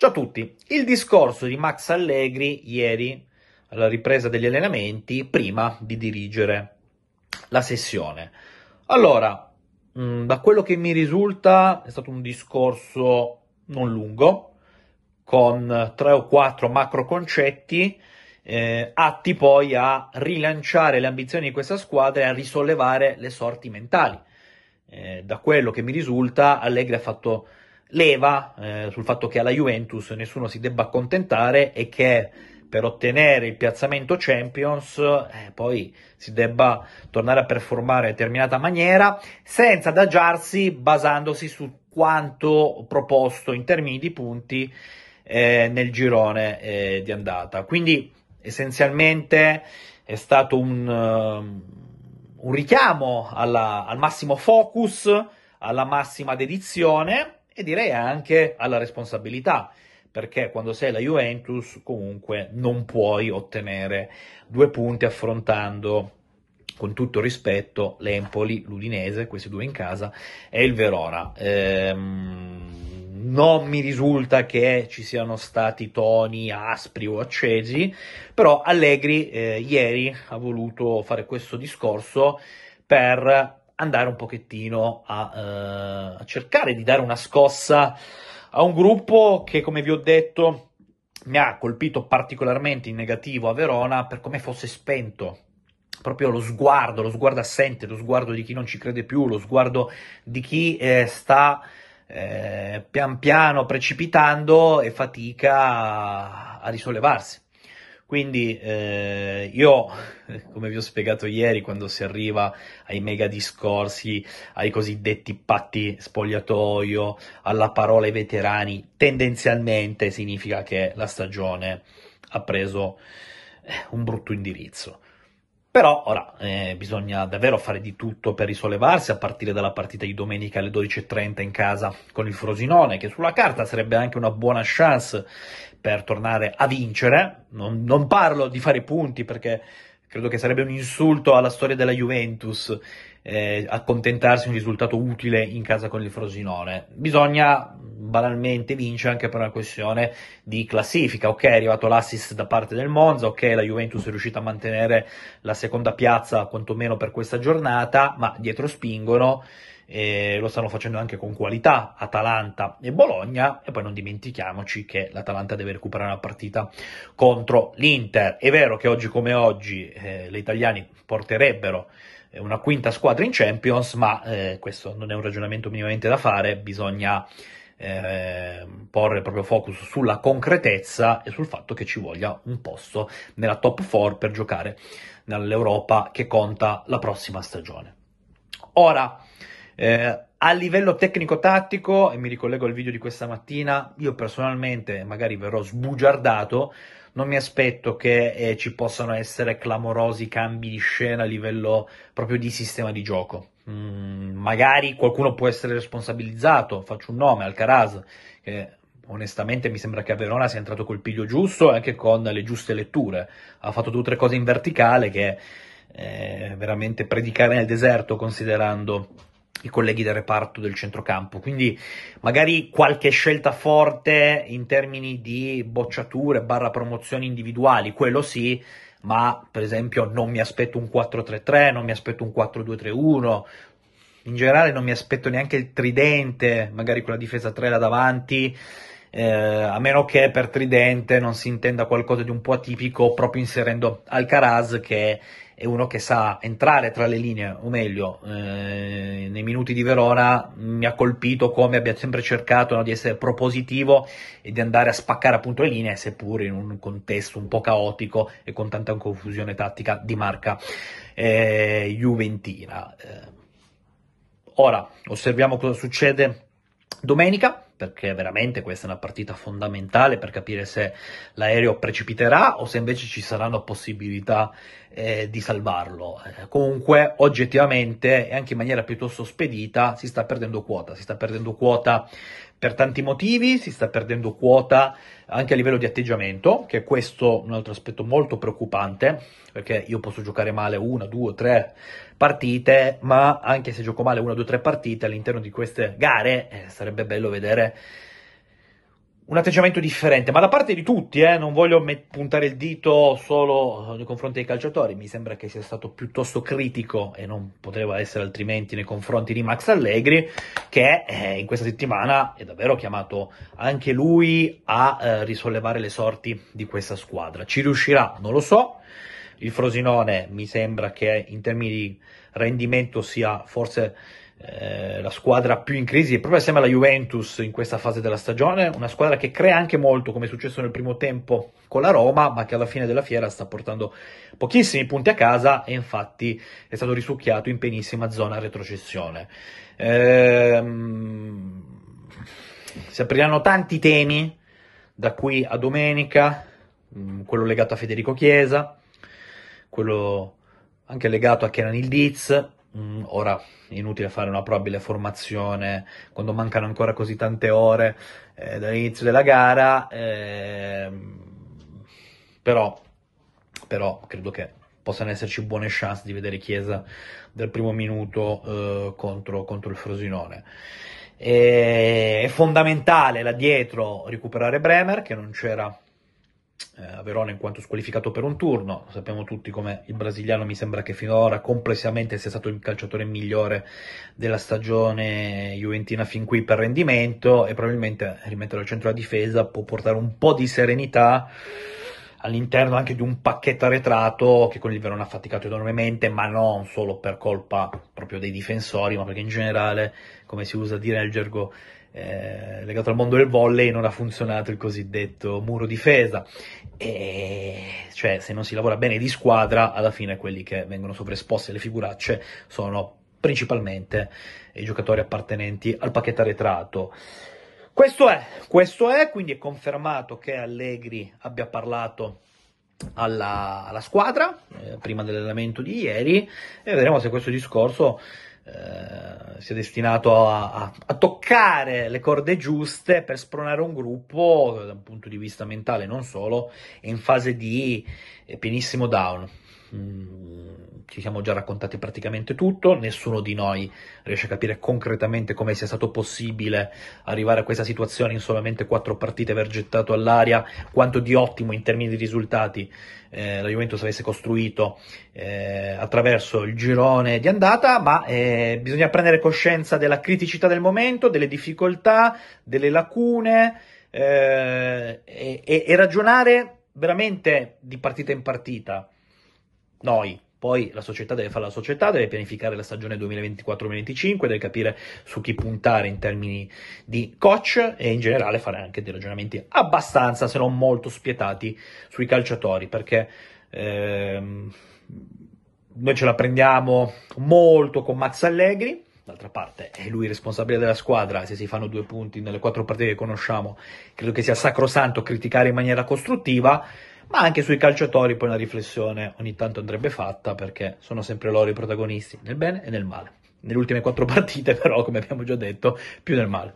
Ciao a tutti, il discorso di Max Allegri ieri alla ripresa degli allenamenti prima di dirigere la sessione. Allora, mm, da quello che mi risulta è stato un discorso non lungo, con tre o quattro macro concetti, eh, atti poi a rilanciare le ambizioni di questa squadra e a risollevare le sorti mentali. Eh, da quello che mi risulta, Allegri ha fatto leva eh, sul fatto che alla Juventus nessuno si debba accontentare e che per ottenere il piazzamento Champions eh, poi si debba tornare a performare in determinata maniera senza adagiarsi basandosi su quanto proposto in termini di punti eh, nel girone eh, di andata. Quindi essenzialmente è stato un, uh, un richiamo alla, al massimo focus, alla massima dedizione e direi anche alla responsabilità, perché quando sei la Juventus comunque non puoi ottenere due punti affrontando con tutto rispetto l'Empoli, l'Udinese, questi due in casa, e il Verona. Ehm, non mi risulta che ci siano stati toni aspri o accesi, però Allegri eh, ieri ha voluto fare questo discorso per andare un pochettino a, uh, a cercare di dare una scossa a un gruppo che, come vi ho detto, mi ha colpito particolarmente in negativo a Verona per come fosse spento. Proprio lo sguardo, lo sguardo assente, lo sguardo di chi non ci crede più, lo sguardo di chi eh, sta eh, pian piano precipitando e fatica a, a risollevarsi. Quindi eh, io, come vi ho spiegato ieri, quando si arriva ai mega discorsi, ai cosiddetti patti spogliatoio, alla parola ai veterani, tendenzialmente significa che la stagione ha preso eh, un brutto indirizzo. Però ora eh, bisogna davvero fare di tutto per risollevarsi, a partire dalla partita di domenica alle 12.30 in casa con il Frosinone, che sulla carta sarebbe anche una buona chance per tornare a vincere. Non, non parlo di fare punti perché credo che sarebbe un insulto alla storia della Juventus eh, accontentarsi un risultato utile in casa con il Frosinone. Bisogna banalmente vincere anche per una questione di classifica. Ok, è arrivato l'assist da parte del Monza, ok, la Juventus è riuscita a mantenere la seconda piazza quantomeno per questa giornata, ma dietro spingono e lo stanno facendo anche con qualità Atalanta e Bologna e poi non dimentichiamoci che l'Atalanta deve recuperare una partita contro l'Inter. È vero che oggi come oggi eh, gli italiani porterebbero una quinta squadra in Champions, ma eh, questo non è un ragionamento minimamente da fare, bisogna eh, porre il proprio focus sulla concretezza e sul fatto che ci voglia un posto nella top 4 per giocare nell'Europa che conta la prossima stagione. Ora, eh, a livello tecnico-tattico, e mi ricollego al video di questa mattina, io personalmente magari verrò sbugiardato, non mi aspetto che eh, ci possano essere clamorosi cambi di scena a livello proprio di sistema di gioco. Mm, magari qualcuno può essere responsabilizzato, faccio un nome, Alcaraz, che onestamente mi sembra che a Verona sia entrato col piglio giusto e anche con le giuste letture. Ha fatto due o tre cose in verticale che è veramente predicare nel deserto considerando i colleghi del reparto del centrocampo. Quindi magari qualche scelta forte in termini di bocciature barra promozioni individuali, quello sì, ma per esempio non mi aspetto un 4-3-3, non mi aspetto un 4-2-3-1. In generale non mi aspetto neanche il tridente, magari con la difesa 3 là davanti, eh, a meno che per tridente non si intenda qualcosa di un po' atipico proprio inserendo Alcaraz che è uno che sa entrare tra le linee, o meglio, eh, nei minuti di Verona mi ha colpito come abbia sempre cercato no, di essere propositivo e di andare a spaccare appunto le linee, seppur in un contesto un po' caotico e con tanta confusione tattica di marca eh, juventina. Eh, ora osserviamo cosa succede domenica perché veramente questa è una partita fondamentale per capire se l'aereo precipiterà o se invece ci saranno possibilità eh, di salvarlo. Eh, comunque, oggettivamente e anche in maniera piuttosto spedita, si sta perdendo quota, si sta perdendo quota per tanti motivi, si sta perdendo quota anche a livello di atteggiamento, che è questo un altro aspetto molto preoccupante, perché io posso giocare male una, due, tre partite, ma anche se gioco male una, due, tre partite all'interno di queste gare, eh, sarebbe bello vedere un atteggiamento differente, ma da parte di tutti, eh, non voglio met- puntare il dito solo nei confronti dei calciatori, mi sembra che sia stato piuttosto critico e non poteva essere altrimenti nei confronti di Max Allegri, che eh, in questa settimana è davvero chiamato anche lui a eh, risollevare le sorti di questa squadra. Ci riuscirà? Non lo so. Il Frosinone mi sembra che in termini di rendimento sia forse eh, la squadra più in crisi proprio assieme alla Juventus in questa fase della stagione, una squadra che crea anche molto come è successo nel primo tempo con la Roma, ma che alla fine della fiera sta portando pochissimi punti a casa e infatti è stato risucchiato in penissima zona retrocessione. Ehm, si apriranno tanti temi da qui a domenica, mm, quello legato a Federico Chiesa, quello anche legato a Kenan Ildiz, Mm, ora è inutile fare una probabile formazione quando mancano ancora così tante ore eh, dall'inizio della gara, eh, però, però, credo che possano esserci buone chance di vedere Chiesa dal primo minuto eh, contro, contro, il Frosinone. E, è fondamentale là dietro recuperare Bremer, che non c'era eh, a Verona in quanto squalificato per un turno. Sappiamo tutti come il brasiliano mi sembra che finora complessivamente sia stato il calciatore migliore della stagione juventina fin qui per rendimento e probabilmente rimettere al centro la difesa può portare un po' di serenità all'interno anche di un pacchetto arretrato che con il Verona ha faticato enormemente, ma non solo per colpa proprio dei difensori, ma perché in generale, come si usa dire nel gergo eh, legato al mondo del volley non ha funzionato il cosiddetto muro difesa. E cioè se non si lavora bene di squadra alla fine quelli che vengono sovraesposti alle figuracce sono principalmente i giocatori appartenenti al pacchetto arretrato. Questo è, questo è, quindi è confermato che Allegri abbia parlato alla, alla squadra eh, prima dell'allenamento di ieri e vedremo se questo discorso eh, sia destinato a, a, a, toccare le corde giuste per spronare un gruppo da un punto di vista mentale non solo in fase di eh, pienissimo down. Mm, ci siamo già raccontati praticamente tutto, nessuno di noi riesce a capire concretamente come sia stato possibile arrivare a questa situazione in solamente quattro partite aver gettato all'aria, quanto di ottimo in termini di risultati eh, la Juventus avesse costruito eh, attraverso il girone di andata, ma eh, bisogna prendere coscienza della criticità del momento, delle difficoltà, delle lacune eh, e, e ragionare veramente di partita in partita. Noi, poi la società deve fare la società, deve pianificare la stagione 2024-2025, deve capire su chi puntare in termini di coach e in generale fare anche dei ragionamenti abbastanza, se non molto spietati sui calciatori, perché ehm, noi ce la prendiamo molto con Max Allegri, d'altra parte è lui il responsabile della squadra, se si fanno due punti nelle quattro partite che conosciamo, credo che sia sacrosanto criticare in maniera costruttiva, ma anche sui calciatori poi una riflessione ogni tanto andrebbe fatta perché sono sempre loro i protagonisti nel bene e nel male. Nelle ultime quattro partite però, come abbiamo già detto, più nel male.